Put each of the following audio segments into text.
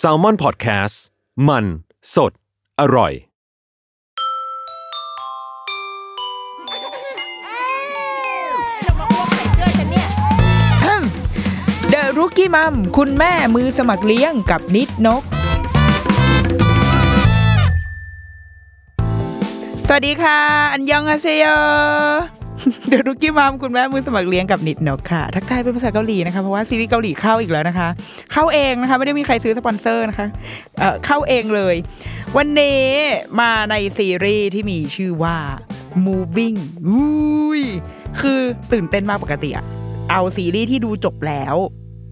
s a l ม o n PODCAST มัน สด อร่อย เดอะรุกี้มัมคุณแม่มือสมัครเลี้ยงกับนิดนก สวัสดีค่ะ อันยองอาเซโย เดอะรุกี้มัมคุณแม่มือสมัครเลี้ยงกับนิดนกค่ะ ทักทายเป็นภาษาเกาหลีนะคะเพราะว่าซีรีส์เกาหลีเข้าอีกแล้วนะคะ เข้าเองนะคะ ไม่ได้มีใครซื้อสปอนเซอร์นะคะเอ่อเข้าเองเลย วันนี้มาในซีรีส์ที่มีชื่อว่า moving อุ้ยคือตื่นเต้นมากปกติอะเอาซีรีส์ที่ดูจบแล้ว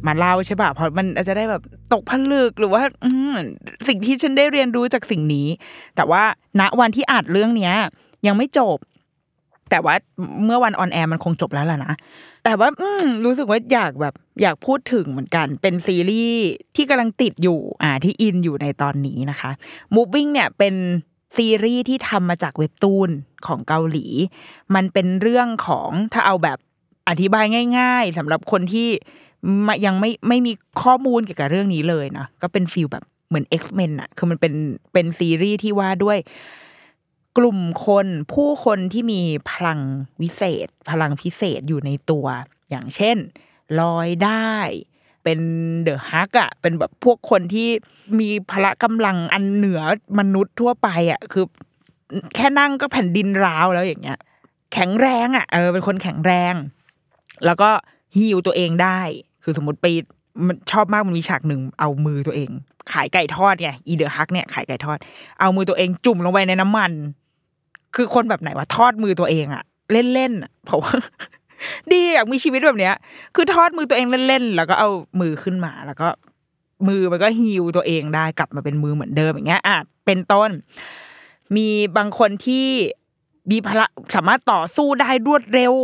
มาเล่าใช่ป่ะเพราะมันอาจจะได้แบบตกผลึกหรือว่าอสิ่งที่ฉันได้เรียนรู้จากสิ่งนี้ แต่ว่าณวันที่อัดเรื่องเนี้ย ยังไม่จบ แต่ว่าเมื่อวันออนแอร์มันคงจบแล้วล่ะนะ แต่ว่าอืรู้สึกว่าอยากแบบอยากพูดถึงเหมือนกัน เป็นซีรีส์ที่กำลังติดอยู่อ่าที่อินอยู่ในตอนนี้นะคะ Moving เนี่ยเป็นซีรีส์ที่ทำมาจากเว็บตูนของเกาหลี มันเป็นเรื่องของถ้าเอาแบบอธิบายง่าย ๆสำหรับคนที่ยังไม่ไม่มีข้อมูลเกี่ยวกับเรื่องนี้เลยนะก็เป็นฟีลแบบเหมือน X-Men อะคือมันเป็นเป็นซีรีส์ที่ว่าด้วย กลุ่มคนผู้คนที่มีพลังวิเศษ พลังพิเศษอยู่ในตัว อย่างเช่น ลอยได้ เป็นเดอะฮักอะเป็นแบบพวกคนที่มีพละกำลังอันเหนือมนุษย์ทั่วไปอะคือ แค่นั่งก็แผ่นดินร้าวแล้วอย่างเงี้ย แข็งแรงอะเออเป็นคนแข็งแรง แล้วก็ฮีลตัวเองได้ คือสมมติไปมันชอบมากมันมีฉากหนึ่งเอามือตัวเอง ขายไก่ทอดไงอีเดอะฮักเนี่ยขายไก่ทอด เอามือตัวเองจุ่มลงไปในน้ำมัน คือคนแบบไหนวะทอดมือตัวเองอะเล่นๆอะเพราะว่าดีอยากมีชีวิตแบบเนี้ย คือทอดมือตัวเองเล่นๆแล้วก็เอามือขึ้นมา แล้วก็ มือมันก็ฮีลตัวเองได้กลับมาเป็นมือเหมือนเดิมอย่างเงี้ยอะเป็นต้น มีบางคนที่มีพละสามารถต่อสู้ได้รวดเร็ว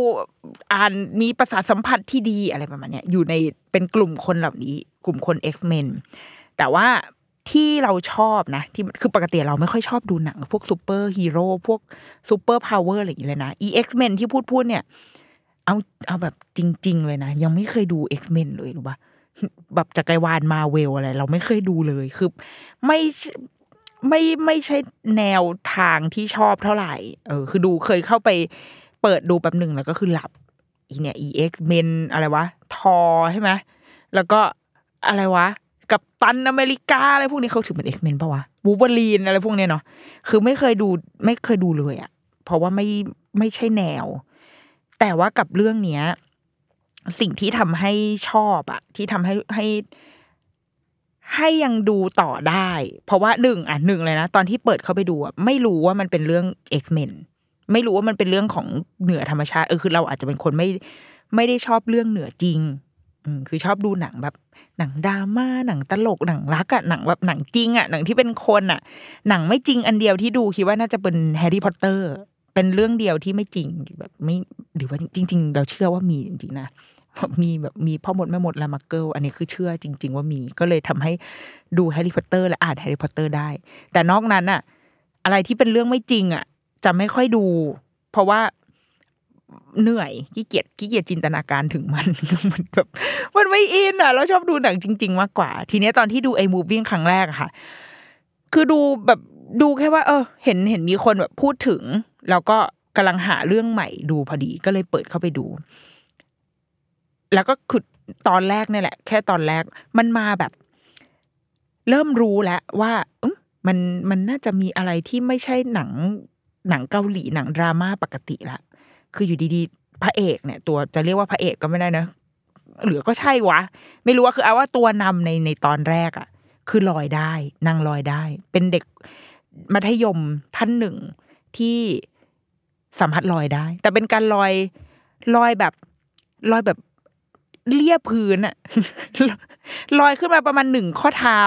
อ่านมีประสาทสัมผัสที่ดีอะไรประมาณเนี้ยอยู่ในเป็นกลุ่มคนเหล่านี้ กลุ่มคน X-Men แต่ว่า ที่เราชอบนะ ที่คือปกติเราไม่ค่อยชอบดูหนัง พวกซูเปอร์ฮีโร่พวก superpower อะไรอย่างเงี้ยเลยนะ อี X-Men ที่พูดพูดเนี่ย เอาเอาแบบจริง ๆ เลยนะ ยังไม่เคยดู X-Men เลยรู้ปะแบบจักรวาลมาเวลอะไร เราไม่เคยดูเลยคือไม่ไม่ไม่ใช่แนวทางที่ชอบเท่าไหร่ เออ คือดูเคยเข้าไปเปิดดูแป๊บหนึ่งแล้วก็คือหลับ อีเนี่ย EX Men อะไรวะ ทอใช่ไหม แล้วก็อะไรวะ กับตันอเมริกาอะไรพวกนี้เขาถือเป็น X-Men ปะวะบูเบอรีนอะไรพวกนี้เนาะคือไม่เคยดูไม่เคยดูเลยอะเพราะว่าไม่ไม่ใช่แนว แต่ว่ากับเรื่องเนี้ย สิ่งที่ทำให้ชอบอะที่ทำให้ให้ให้ยังดูต่อได้ เพราะว่าหนึ่งอะหนึ่งเลยนะ ตอนที่เปิดเข้าไปดูอะไม่รู้ว่ามันเป็นเรื่อง X-Men ไม่รู้ว่ามันเป็นเรื่องของเหนือธรรมชาติเออคือเราอาจจะเป็นคนไม่ไม่ได้ชอบเรื่องเหนือจริง คือชอบดูหนังแบบ หนังดราม่าหนังตลกหนังรักอะหนังแบบหนังจริงอะหนังที่เป็นคนอะหนังไม่จริงอันเดียวที่ดูคิดว่าน่าจะเป็นแฮร์รี่พอตเตอร์เป็นเรื่องเดียวที่ไม่จริงแบบไม่หรือว่าจริง ๆ เราเชื่อว่ามีจริงๆนะมีแบบมีพ่อมดแม่มดและมักเกิลอันนี้คือเชื่อจริง ๆ ว่ามีก็เลยทำให้ดูแฮร์รี่พอตเตอร์และอ่านแฮร์รี่พอตเตอร์ได้ แต่นอกนั้นอะอะไรที่เป็นเรื่องไม่จริงอะจะไม่ค่อยดู เพราะว่า เหนื่อยขี้เกียจขี้เกียจจินตนาการถึงมันมันแบบมันไม่อินอะ เราชอบดูหนังจริง ๆ มากกว่า ทีเนี้ยตอนที่ดูไอ้มูฟวิ่งครั้งแรกค่ะ คือดูแบบดูแค่ว่า เออ เห็นเห็นมีคนแบบพูดถึง แล้วก็กำลังหาเรื่องใหม่ดูพอดีก็เลยเปิดเข้าไปดู แล้วก็คือตอนแรกเนี่ยแหละ แค่ตอนแรกมันมาแบบ เริ่มรู้แล้วว่าอมมันมันน่าจะมีอะไรที่ไม่ใช่หนังหนังเกาหลีหนังดราม่าปกติละ คืออยู่ดีๆ พระเอกเนี่ย ตัวจะเรียกว่าพระเอกก็ไม่ได้นะหรือก็ใช่วะ ไม่รู้ว่าคือเอาว่าตัวนำในในตอนแรกอะคือลอยได้นางลอยได้ เป็นเด็กมัธยมท่านหนึ่งที่สัมผัสลอยได้ แต่เป็นการลอยลอยแบบลอยแบบเลียบพื้นอะลอยขึ้นมาประมาณหนึ่งข้อเท้า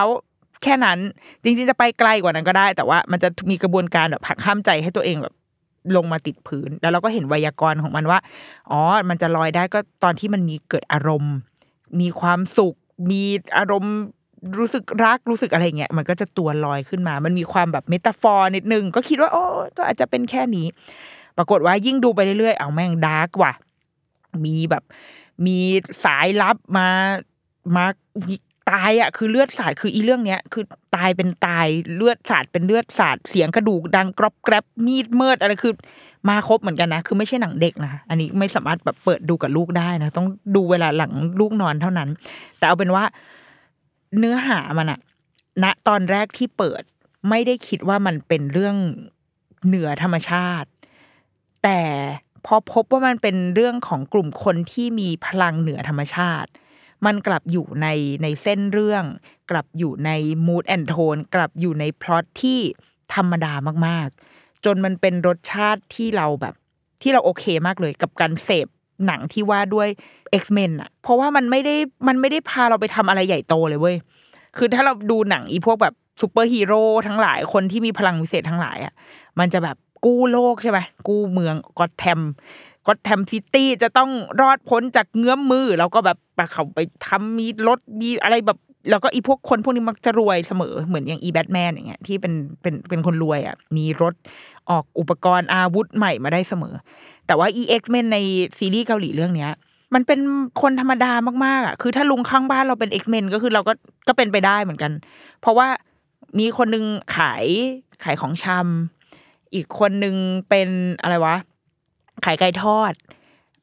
แค่นั้น จริง ๆ จะไปไกลกว่านั้นก็ได้ แต่ว่ามันจะมีกระบวนการแบบหักห้ามใจให้ตัวเองแบบ ลงมาติดพื้น แล้วเราก็เห็นไวยากรณ์ของมันว่า อ๋อ มันจะลอยได้ก็ตอนที่มันมีเกิดอารมณ์ มีความสุข มีอารมณ์รู้สึกรักรู้สึกอะไรเงี้ยมันก็จะตัวลอยขึ้นมา มันมีความแบบเมตาฟอร์นิดนึง ก็คิดว่า โอ้ก็อาจจะเป็นแค่นี้ ปรากฏว่ายิ่งดูไปเรื่อยๆเอาแม่งดาร์กว่ะมีแบบมีสายลับมามา ตายอะคือเลือดสาดคืออีเรื่องเนี้ยคือตายเป็นตายเลือดสาดเป็นเลือดสาดเสียงกระดูกดังกรอบแกรบมีดเมิดอะไรคือ มาครบเหมือนกันนะคือไม่ใช่หนังเด็กนะอันนี้ไม่สามารถแบบเปิดดูกับลูกได้นะต้องดูเวลาหลังลูกนอนเท่านั้น แต่เอาเป็นว่าเนื้อหามันอะณตอนแรกที่เปิดไม่ได้คิดว่ามันเป็นเรื่องเหนือธรรมชาติ แต่พอพบว่ามันเป็นเรื่องของกลุ่มคนที่มีพลังเหนือธรรมชาติ มันกลับอยู่ในในเส้นเรื่อง กลับอยู่ในมูดแอนโทนกลับอยู่ในพล็อตที่ธรรมดามากๆ จนมันเป็นรสชาติที่เราแบบ ที่เราโอเคมากเลยกับการเสพหนังที่ว่าด้วย X-Men อะเพราะว่ามันไม่ได้มันไม่ได้พาเราไปทำอะไรใหญ่โตเลยเว้ยคือถ้าเราดูหนังอีพวกแบบซูเปอร์ฮีโร่ทั้งหลายคนที่มีพลังวิเศษทั้งหลายอะมันจะแบบกู้โลกใช่ไหมกู้เมือง Gotham Gotham City จะต้องรอดพ้นจากเงื้อมมือ แล้วก็แบบเขาไปทำมีรถมีอะไรแบบแล้วก็อีพวกคนพวกนี้มักจะรวยเสมอเหมือนอย่างอีแบทแมนอย่างเงี้ยที่เป็นเป็นเป็นคนรวยอะมีรถออกอุปกรณ์อาวุธใหม่มาได้เสมอ แต่ว่า EX Men ในซีรีส์เกาหลีเรื่องเนี้ยมันเป็นคนธรรมดามากๆอะคือถ้าลุงข้างบ้านเราเป็น X-Men ก็คือเราก็ก็เป็นไปได้เหมือนกัน เพราะว่ามีคนนึงขายขายของชำอีกคนนึงเป็นอะไรวะ ขายไก่ทอด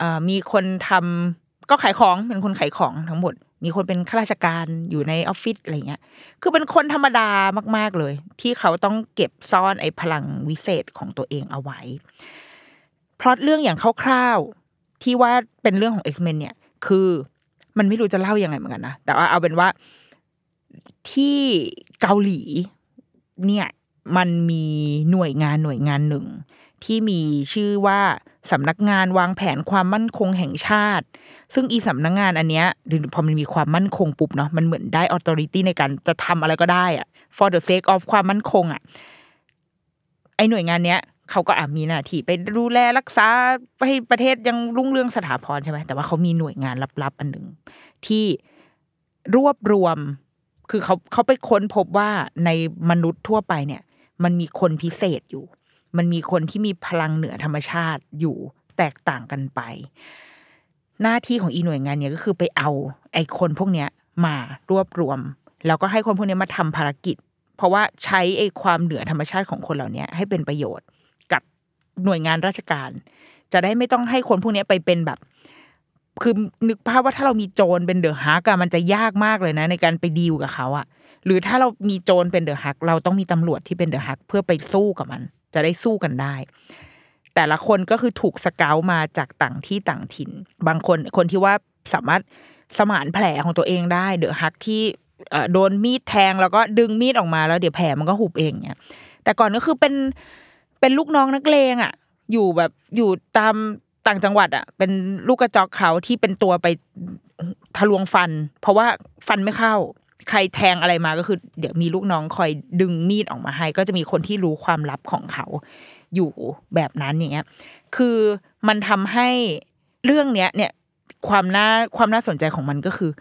อ่อมีคนทำก็ขายของเป็นคนขายของทั้งหมด มีคนเป็นข้าราชการอยู่ในออฟฟิศอะไรเงี้ย คือเป็นคนธรรมดามาก ๆเลย ที่เขาต้องเก็บซ่อนไอ้พลังวิเศษของตัวเองเอาไว้พล็อตเรื่องอย่างคร่าวๆที่ว่าเป็นเรื่องของ X-Men เนี่ย คือมันไม่รู้จะเล่ายังไงเหมือนกันนะแต่ว่าเอาเป็นว่าที่เกาหลีเนี่ยมันมีหน่วยงานหน่วยงานหนึ่ง ที่มีชื่อว่า สำนักงานวางแผนความมั่นคงแห่งชาติ ซึ่งอีสำนักงานอันเนี้ยหรือพอมันมีความมั่นคงปุ๊บเนาะมันเหมือนได้ออ t h o r i t y ในการจะทำอะไรก็ได้อะ for the sake of ความมั่นคงอะไอหน่วยงานเนี้ยเขาก็อามีหน้าที่ไปดูแลรักษาให้ประเทศยังรุ่งเรืองสถาพรใช่ไหมแต่ว่าเขามีหน่วยงานลับๆอันหนึ่งที่รวบรวม คือเขาเขาไปค้นพบว่าในมนุษย์ทั่วไปเนี่ย มันมีคนพิเศษอยู่ มันมีคนที่มีพลังเหนือธรรมชาติอยู่แตกต่างกันไป หน้าที่ของอีหน่วยงานเนี่ยก็คือไปเอาไอ้คนพวกเนี้ยมารวบรวม แล้วก็ให้คนพวกนี้มาทำภารกิจ เพราะว่าใช้ไอ้ความเหนือธรรมชาติของคนเหล่านี้ให้เป็นประโยชน์กับหน่วยงานราชการ จะได้ไม่ต้องให้คนพวกนี้ไปเป็นแบบ คือนึกภาพว่าถ้าเรามีโจรเป็น The Hulk อะมันจะยากมากเลยนะ ในการไปดีลกับเขาอะหรือถ้าเรามีโจรเป็น The Hulk เราต้องมีตำรวจที่เป็น The Hulk เพื่อไปสู้กับมัน จะได้สู้กันได้ แต่ละคนก็คือถูก scout มาจากต่างที่ต่างถิ่น บางคนคนที่ว่าสามารถสมานแผลของตัวเองได้เดอะฮักที่โดนมีดแทงแล้วก็ดึงมีดออกมาแล้วเดี๋ยวแผลมันก็หุบเองเนี่ยแต่ก่อนก็คือเป็นเป็นลูกน้องนักเลงอะ อยู่แบบอยู่ตามต่างจังหวัดอะ เป็นลูกกระจอกเขาที่เป็นตัวไปทะลวงฟัน เพราะว่าฟันไม่เข้า ใครแทงอะไรมาก็คือ เดี๋ยวมีลูกน้องคอยดึงมีดออกมาให้ ก็จะมีคนที่รู้ความลับของเขาอยู่แบบนั้นอย่างเงี้ย คือมันทำให้เรื่องเนี้ยเนี่ยความน่าความน่าสนใจของมันก็คือ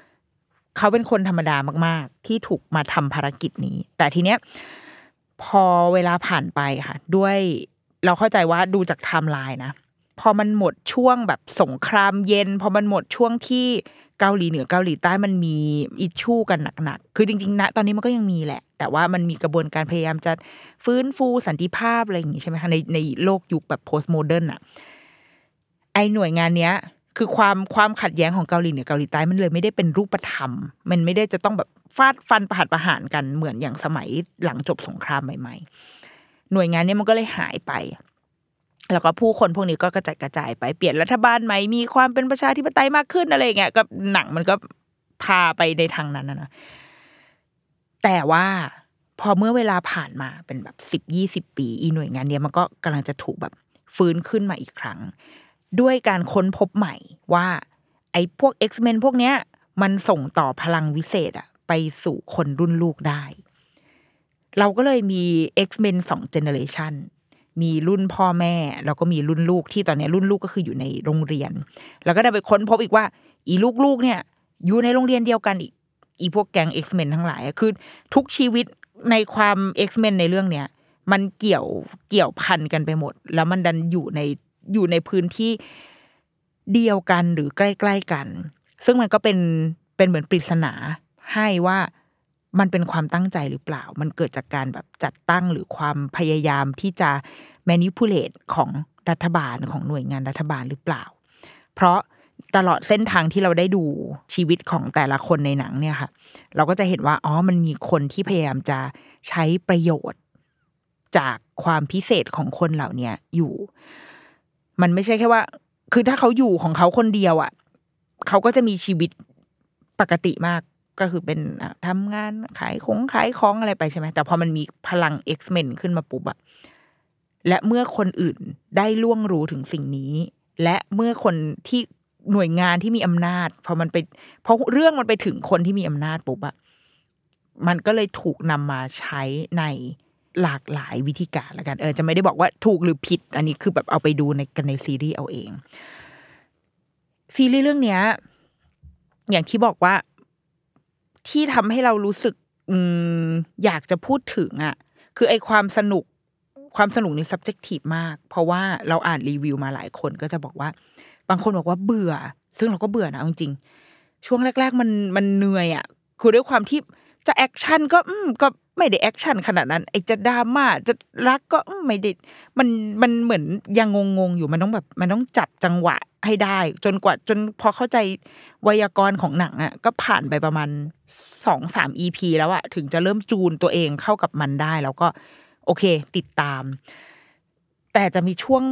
เขาเป็นคนธรรมดามาก ๆ ที่ถูกมาทำภารกิจนี้ แต่ทีเนี้ยพอเวลาผ่านไปค่ะ ด้วยเราเข้าใจว่าดูจากไทม์ไลน์นะ พอมันหมดช่วงแบบสงครามเย็น พอมันหมดช่วงที่ เกาหลีเหนือเกาหลีใต้มันมี issue กันหนักๆ คือจริงๆนะตอนนี้มันก็ยังมีแหละ แต่ว่ามันมีกระบวนการพยายามจะฟื้นฟูสันติภาพอะไรอย่างงี้ใช่ไหมคะในในโลกยุคแบบ post modern อะไอหน่วยงานเนี้ยคือความความขัดแย้งของเกาหลีเหนือเกาหลีใต้มันเลยไม่ได้เป็นรูปธรรม มันไม่ได้จะต้องแบบฟาดฟันประหัตประหารกันเหมือนอย่างสมัยหลังจบสงครามใหม่ ๆ หน่วยงานเนี้ยมันก็เลยหายไป แล้วก็ผู้คนพวกนี้ก็กระจัดกระจายไปเปลี่ยนรัฐบาลใหม่มีความเป็นประชาธิปไตยมากขึ้นอะไรเงี้ยก็หนังมันก็พาไปในทางนั้นนะนะแต่ว่าพอเมื่อเวลาผ่านมาเป็นแบบสิบยี่สิบปี อีหน่วยงานเนี้ยมันก็กำลังจะถูกแบบฟื้นขึ้นมาอีกครั้ง ด้วยการค้นพบใหม่ว่า ไอ้พวก X-Men พวกเนี้ย มันส่งต่อพลังวิเศษอะไปสู่คนรุ่นลูกได้ เราก็เลยมี X-Men สองเจเนอเรชัน มีรุ่นพ่อแม่ แล้วก็มีรุ่นลูกที่ตอนนี้รุ่นลูกก็คืออยู่ในโรงเรียน แล้วก็ได้ไปค้นพบอีกว่า อีลูกๆเนี่ย อยู่ในโรงเรียนเดียวกันอีกอีพวกแก๊ง X-Men ทั้งหลายคือทุกชีวิตในความ X-Men ในเรื่องเนี้ยมันเกี่ยวเกี่ยวพันกันไปหมด แล้วมันดันอยู่ในอยู่ในพื้นที่เดียวกันหรือใกล้ ๆกัน ซึ่งมันก็เป็นเป็นเหมือนปริศนาให้ว่า มันเป็นความตั้งใจหรือเปล่า มันเกิดจากการแบบจัดตั้งหรือความพยายามที่จะ manipulate ของรัฐบาลของหน่วยงานรัฐบาลหรือเปล่า เพราะตลอดเส้นทางที่เราได้ดูชีวิตของแต่ละคนในหนังเนี่ยค่ะ เราก็จะเห็นว่าอ๋อมันมีคนที่พยายามจะใช้ประโยชน์ จากความพิเศษของคนเหล่านี้อยู่ มันไม่ใช่แค่ว่า คือถ้าเขาอยู่ของเขาคนเดียวอะ เขาก็จะมีชีวิตปกติมาก ก็คือเป็นอะทำงานขายของขายของอะไรไปใช่ไหมแต่พอมันมีพลัง X-Men ขึ้นมาปุ๊บอะและเมื่อคนอื่นได้ล่วงรู้ถึงสิ่งนี้ และเมื่อคนที่หน่วยงานที่มีอำนาจพอมันไปพอเรื่องมันไปถึงคนที่มีอำนาจปุ๊บอะมันก็เลยถูกนำมาใช้ในหลากหลายวิธีการละกันเออจะไม่ได้บอกว่าถูกหรือผิด อันนี้คือแบบเอาไปดูในกันในซีรีส์เอาเอง ซีรีส์เรื่องเนี้ยอย่างที่บอกว่า ที่ทำให้เรารู้สึก อืมอยากจะพูดถึงอะ คือไอ้ความสนุกความสนุกนี่ subjective มาก เพราะว่าเราอ่านรีวิวมาหลายคนก็จะบอกว่า บางคนบอกว่าเบื่อ ซึ่งเราก็เบื่อนะจริงๆช่วงแรก ๆ มันมันเหนื่อยอะคือด้วยความที่จะแอคชั่นก็อืมก็ ไม่ได้แอคชั่นขนาดนั้นไอ้จะดราม่าจะรักก็ไม่ได้มันมันเหมือนยังงงๆอยู่มันต้องแบบมันต้องจับจังหวะให้ได้ จนกว่าจนพอเข้าใจไวยากรณ์ของหนังอะก็ผ่านไปประมาณสองสาม EP แล้วอะถึงจะเริ่มจูนตัวเองเข้ากับมันได้ แล้วก็โอเคติดตาม แต่จะมีช่วง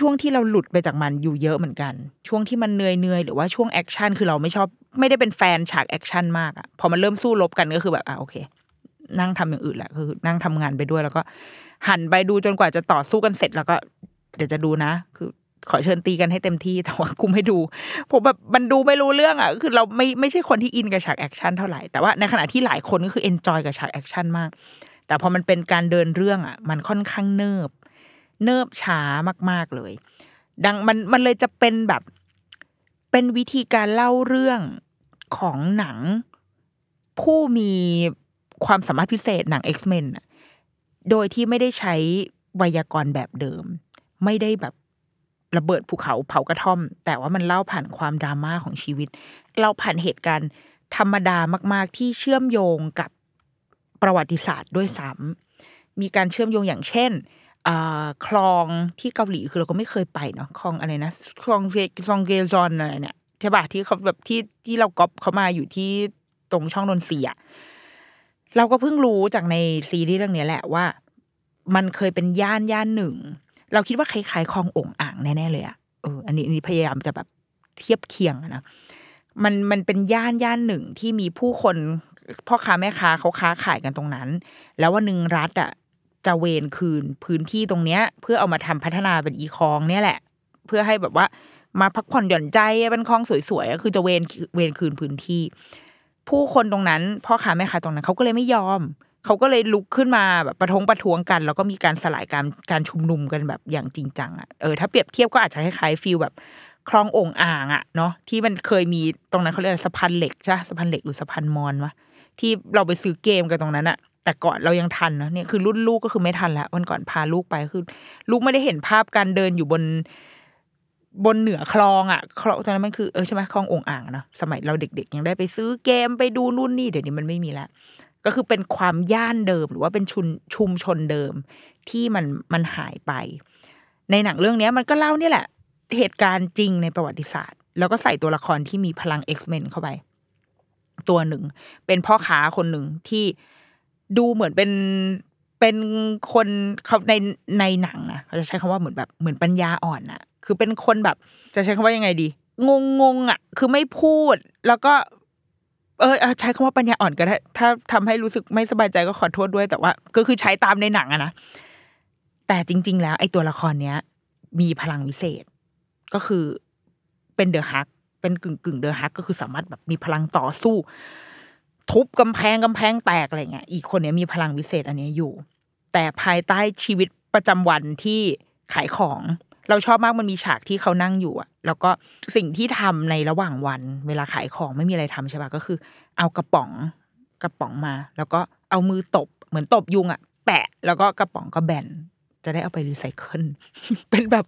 ช่วงที่เราหลุดไปจากมันอยู่เยอะเหมือนกัน ช่วงที่มันเหนื่อยเนื่อยหรือว่าช่วงแอคชั่นคือเราไม่ชอบไม่ได้เป็นแฟนฉากแอคชั่นมากอะพอมันเริ่มสู้รบกันก็คือแบบอะโอเค นั่งทำอย่างอื่นแหละคือ นั่งทำงานไปด้วย แล้วก็ หันไปดูจนกว่าจะต่อสู้กันเสร็จแล้วก็ เดี๋ยวจะดูนะ คือขอเชิญตีกันให้เต็มที่แต่ว่ากูไม่ดูผมแบบมันดูไม่รู้เรื่องอะคือเราไม่ไม่ใช่คนที่อินกับฉากแอคชั่นเท่าไหร่แต่ว่าในขณะที่หลายคนก็คือ enjoy กับฉากแอคชั่นมาก แต่พอมันเป็นการเดินเรื่องอะ มันค่อนข้างเนิบ เนิบช้ามากๆเลย ดังนั้นมันเลยจะเป็นแบบ เป็นวิธีการเล่าเรื่องของหนังผู้มี ความสามารถพิเศษหนัง X-Men โดยที่ไม่ได้ใช้ไวยากรณ์แบบเดิม ไม่ได้แบบระเบิดภูเขาเผากระท่อม แต่ว่ามันเล่าผ่านความดราม่าของชีวิตเล่าผ่านเหตุการณ์ธรรมดามากๆ ที่เชื่อมโยงกับประวัติศาสตร์ด้วยซ้ำมีการเชื่อมโยงอย่างเช่นคลองที่เกาหลีคือเราก็ไม่เคยไปเนาะคลองอะไรนะคลองเซซองเกซอนอะไรเนี่ยใช่ป่ะที่เขาแบบที่ที่เราก๊อปเขามาอยู่ที่ตรงช่องนนทรีย์อะ เราก็เพิ่งรู้จากในซีรีส์เรื่องนี้แหละว่า มันเคยเป็นย่านย่านหนึ่ง เราคิดว่าคล้ายๆคลององอ่างแน่ๆเลยอะเอออันนี้อันนี้พยายามจะแบบเทียบเคียงนะมันมันเป็นย่านย่านหนึ่งที่มีผู้คนพ่อค้าแม่ค้าเขาค้าขายกันตรงนั้น แล้ววันหนึ่งรัฐอะจะเวนคืนพื้นที่ตรงเนี้ย เพื่อเอามาทำพัฒนาเป็นอีคลองเนี่ยแหละ เพื่อให้แบบว่ามาพักผ่อนหย่อนใจเป็นคลองสวยๆก็คือจะเวนเวนคืนพื้นที่ ผู้คนตรงนั้นพ่อค้าแม่ค้าตรงนั้นเขาก็เลยไม่ยอมเขาก็เลยลุกขึ้นมาแบบประท้วงประท้วงกัน แล้วก็มีการสลายการการชุมนุมกันแบบอย่างจริงจังอะเออถ้าเปรียบเทียบก็อาจจะคล้ายๆฟีลแบบคลององอ่างอะเนาะที่มันเคยมีตรงนั้นเขาเรียกอะไรสะพานเหล็กใช่สะพานเหล็กหรือสะพานมอนวะที่เราไปซื้อเกมกันตรงนั้นอะแต่ก่อนเรายังทันเนอะเนี่ยคือรุ่นลูกก็คือไม่ทันแล้ววันก่อนพาลูกไปคือ ลูกไม่ได้เห็นภาพการเดินอยู่บน บนเหนือคลองอะคลองตอนนั้นมันคือเออใช่ไหมคลององอ่างเนอะสมัยเราเด็ก ๆ ยังได้ไปซื้อเกมไปดูนู่นนี่เดี๋ยวนี้มันไม่มีแล้วก็คือเป็นความย่านเดิมหรือว่าเป็นชุนชุมชนเดิมที่มันมันหายไป ในหนังเรื่องนี้มันก็เล่าเนี่ยแหละ เหตุการณ์จริงในประวัติศาสตร์ แล้วก็ใส่ตัวละครที่มีพลัง X-Men เข้าไป ตัวหนึ่ง เป็นพ่อค้าคนหนึ่งที่ดูเหมือนเป็นเป็นคนเขาในในหนังนะเขาจะใช้คำว่าเหมือนแบบเหมือนปัญญาอ่อนอะ คือเป็นคนแบบ จะใช้คำว่ายังไงดี งงงๆอะคือไม่พูด แล้วก็ เออใช้คำว่าปัญญาอ่อนก็ได้ ถ้าทำให้รู้สึกไม่สบายใจก็ขอโทษด้วยแต่ว่า ก็คือใช้ตามในหนังอะนะ แต่จริง ๆ แล้ว ไอ้ตัวละครเนี้ย มีพลังวิเศษ ก็คือเป็นเดอะฮัก เป็นกึ่งกึ่งเดอะฮักก็คือสามารถแบบมีพลังต่อสู้ ทุบกำแพงกำแพงแตกอะไรเงี้ย อีกคนเนี้ยมีพลังวิเศษอันเนี้ยอยู่ แต่ภายใต้ชีวิตประจำวันที่ขายของ เราชอบมากมันมีฉากที่เขานั่งอยู่อะแล้วก็สิ่งที่ทำในระหว่างวัน เวลาขายของไม่มีอะไรทำใช่ปะก็คือ เอากระป๋องกระป๋องมา แล้วก็เอามือตบเหมือนตบยุงอะแปะ แล้วก็กระป๋องก็แบนจะได้เอาไปรีไซเคิลเป็นแบบ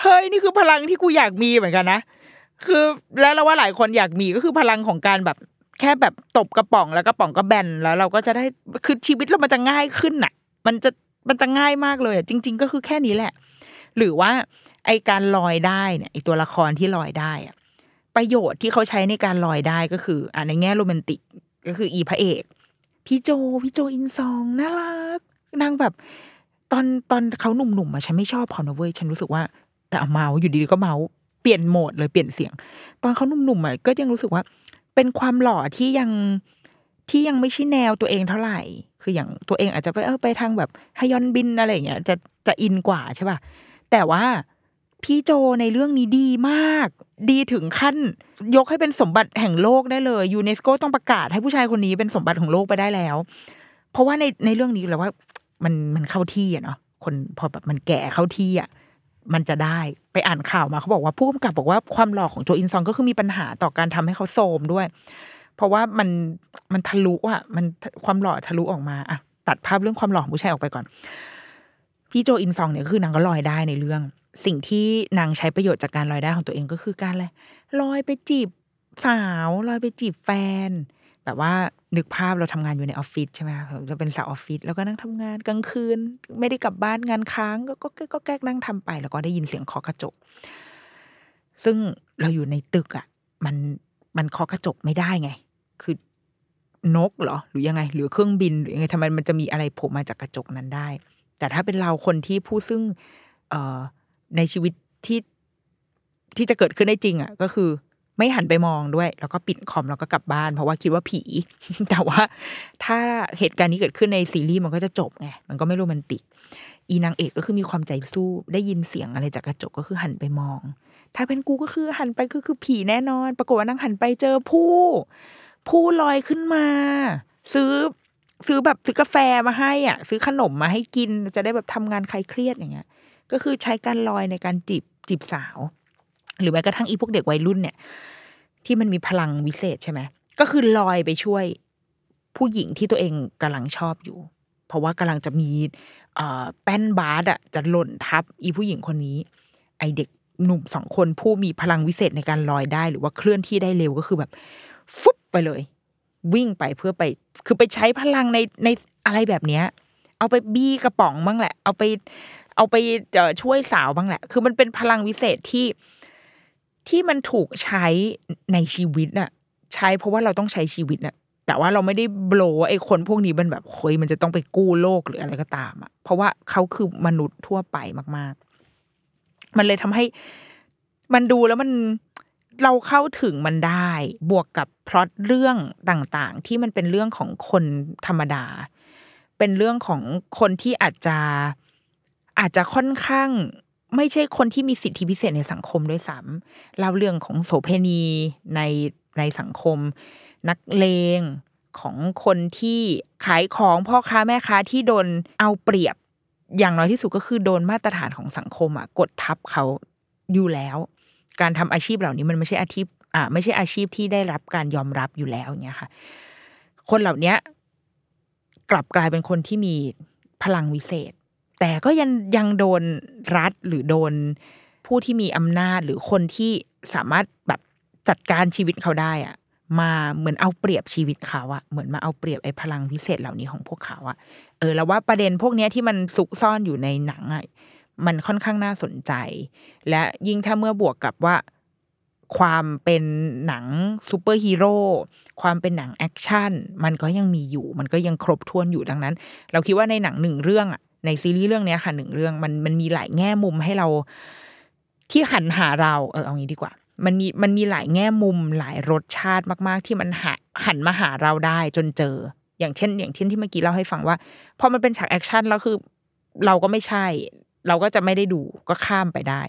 เฮ้ย นี่คือพลังที่กูอยากมีเหมือนกันนะ คือแล้วเราว่าหลายคนอยากมีก็คือพลังของการแบบแค่แบบตบกระป๋องแล้วกระป๋องก็แบนแล้วเราก็จะได้คือชีวิตเรามันจะง่ายขึ้นน่ะ มันจะมันจะง่ายมากเลยอะจริง ๆ ก็คือแค่นี้แหละ หรือว่าไอการลอยได้เนี่ยไอตัวละครที่ลอยได้อะประโยชน์ที่เขาใช้ในการลอยได้ก็คืออ่าในแง่โรแมนติกก็คืออีพระเอกพี่โจพี่โจอินซองน่ารักนางแบบ ตอนตอนเขาหนุ่มๆอะฉันไม่ชอบเขานะเว้ยฉันรู้สึกว่า แต่เมาอยู่ดีๆก็เมาเปลี่ยนโหมดเลยเปลี่ยนเสียง ตอนเขาหนุ่มๆอะก็ยังรู้สึกว่า เป็นความหล่อที่ยังที่ยังไม่ใช่แนวตัวเองเท่าไหร่ คืออย่างตัวเองอาจจะไปเออไปทางแบบฮยอนบินอะไรอย่างเงี้ยจะจะอินกว่าใช่ป่ะ แต่ว่าพี่โจในเรื่องนี้ดีมาก ดีถึงขั้น ยกให้เป็นสมบัติแห่งโลกได้เลยยูเนสโกต้องประกาศให้ผู้ชายคนนี้เป็นสมบัติของโลกไปได้แล้ว เพราะว่าในในเรื่องนี้แล้วว่า มันมันเข้าที่อะเนาะคนพอแบบมันแก่เข้าที่อะมันจะได้ไปอ่านข่าวมาเขาบอกว่าผู้กำกับบอกว่าความหล่อของโจอินซองก็คือมีปัญหาต่อการทำให้เขาโทมด้วย เพราะว่ามันมันทะลุอะมันความหล่อทะลุออกมาอะตัดภาพเรื่องความหล่อของผู้ชายออกไปก่อน พี่โจอินซองเนี่ยคือนางก็ลอยได้ในเรื่อง สิ่งที่นางใช้ประโยชน์จากการลอยได้ของตัวเองก็คือการอะไรลอยไปจีบสาวลอยไปจีบแฟน แต่ว่านึกภาพเราทำงานอยู่ในออฟฟิศใช่ไหมจะเป็นสาวออฟฟิศแล้วก็นั่งทำงานกลางคืน ไม่ได้กลับบ้านงานค้าง ก็ก็แก๊กก็แก๊กนั่งทำไป แล้วก็ได้ยินเสียงเคาะกระจก ซึ่งเราอยู่ในตึกอะ มันมันเคาะกระจกไม่ได้ไง คือนกเหรอ หรือยังไง หรือเครื่องบินหรือยังไงทำไมมันจะมีอะไรโผล่มาจากกระจกนั้นได้ แต่ถ้าเป็นเราคนที่ผู้ซึ่งเอในชีวิตที่ที่จะเกิดขึ้นได้จริงอะก็คือไม่หันไปมองด้วย แล้วก็ปิดคอมแล้วก็กลับบ้าน เพราะว่าคิดว่าผี แต่ว่าถ้าเหตุการณ์นี้เกิดขึ้นในซีรีส์มันก็จะจบไงมันก็ไม่โรแมนติก อีนางเอกก็คือมีความใจสู้ได้ยินเสียงอะไรจากกระจกก็คือหันไปมอง ถ้าเป็นกูก็คือหันไปก็คือผีแน่นอน ปรากฏว่านางหันไปเจอผู้ ผู้ลอยขึ้นมา ซื้อ ซื้อแบบซื้อกาแฟมาให้อะ ซื้อขนมมาให้กินจะได้แบบทำงานใคลายเครียดอย่างเงี้ย ก็คือใช้การลอยในการจีบจีบสาว หรือแม้กระทั่งอีพวกเด็กวัยรุ่นเนี่ย ที่มันมีพลังวิเศษใช่ไหมก็คือลอยไปช่วยผู้หญิงที่ตัวเองกำลังชอบอยู่ เพราะว่ากำลังจะมีเอ่อแป้นบาสอะจะหล่นทับอีผู้หญิงคนนี้ ไอเด็กหนุ่มสองคนผู้มีพลังวิเศษในการลอยได้ หรือว่าเคลื่อนที่ได้เร็วก็คือแบบฟุบไปเลย วิ่งไปเพื่อไป คือไปใช้พลังในในอะไรแบบเนี้ย เอาไปบี้กระป๋องบ้างแหละ เอาไป เอาไปเอ่อช่วยสาวบ้างแหละ คือมันเป็นพลังวิเศษที่ที่มันถูกใช้ในชีวิตน่ะ ใช้เพราะว่าเราต้องใช้ชีวิตน่ะ แต่ว่าเราไม่ได้โบลไอ้คนพวกนี้มันแบบเฮ้ยมันจะต้องไปกู้โลกหรืออะไรก็ตามอะ เพราะว่าเขาคือมนุษย์ทั่วไปมาก ๆ มันเลยทำให้มันดูแล้วมัน เราเข้าถึงมันได้ บวกกับพล็อตเรื่องต่างๆ ที่มันเป็นเรื่องของคนธรรมดา เป็นเรื่องของคนที่อาจจะอาจจะค่อนข้าง ไม่ใช่คนที่มีสิทธิพิเศษในสังคมด้วยซ้ำเล่าเรื่องของโสเพณีในในสังคม นักเลงของคนที่ขายของพ่อค้าแม่ค้าที่โดนเอาเปรียบอย่างน้อยที่สุดก็คือโดนมาตรฐานของสังคมอะกดทับเขาอยู่แล้ว การทำอาชีพเหล่านี้มันไม่ใช่อาชีพอ่าไม่ใช่อาชีพที่ได้รับการยอมรับอยู่แล้วอย่างเงี้ยค่ะ คนเหล่าเนี้ยกลับกลายเป็นคนที่มีพลังวิเศษ แต่ก็ยังยังโดนรัฐหรือโดนผู้ที่มีอำนาจหรือคนที่สามารถแบบจัดการชีวิตเขาได้อะมาเหมือนเอาเปรียบชีวิตเขาอะเหมือนมาเอาเปรียบไอ้พลังพิเศษเหล่านี้ของพวกเขาอะเออแล้วว่าประเด็นพวกเนี้ยที่มันซุกซ่อนอยู่ในหนังอะ มันค่อนข้างน่าสนใจ และยิ่งถ้าเมื่อบวกกับว่าความเป็นหนังซูเปอร์ฮีโร่ความเป็นหนังแอคชั่นมันก็ยังมีอยู่ มันก็ยังครบถ้วนอยู่ดังนั้น เราคิดว่าในหนังหนึ่งเรื่องอะในซีรีส์เรื่องนี้ค่ะหนึ่งเรื่องมันมันมีหลายแง่มุมให้เรา ที่หันหาเราเออเอางี้ดีกว่า มันมีมันมีหลายแง่มุมหลายรสชาติมาก ๆ ที่มันหหันมาหาเราได้จนเจอ อย่างเช่น อย่างเช่นที่เมื่อกี้เล่าให้ฟังว่าพอมันเป็นฉากแอคชั่นแล้วคือเราก็ไม่ใช่ เราก็จะไม่ได้ดูก็ข้ามไปได้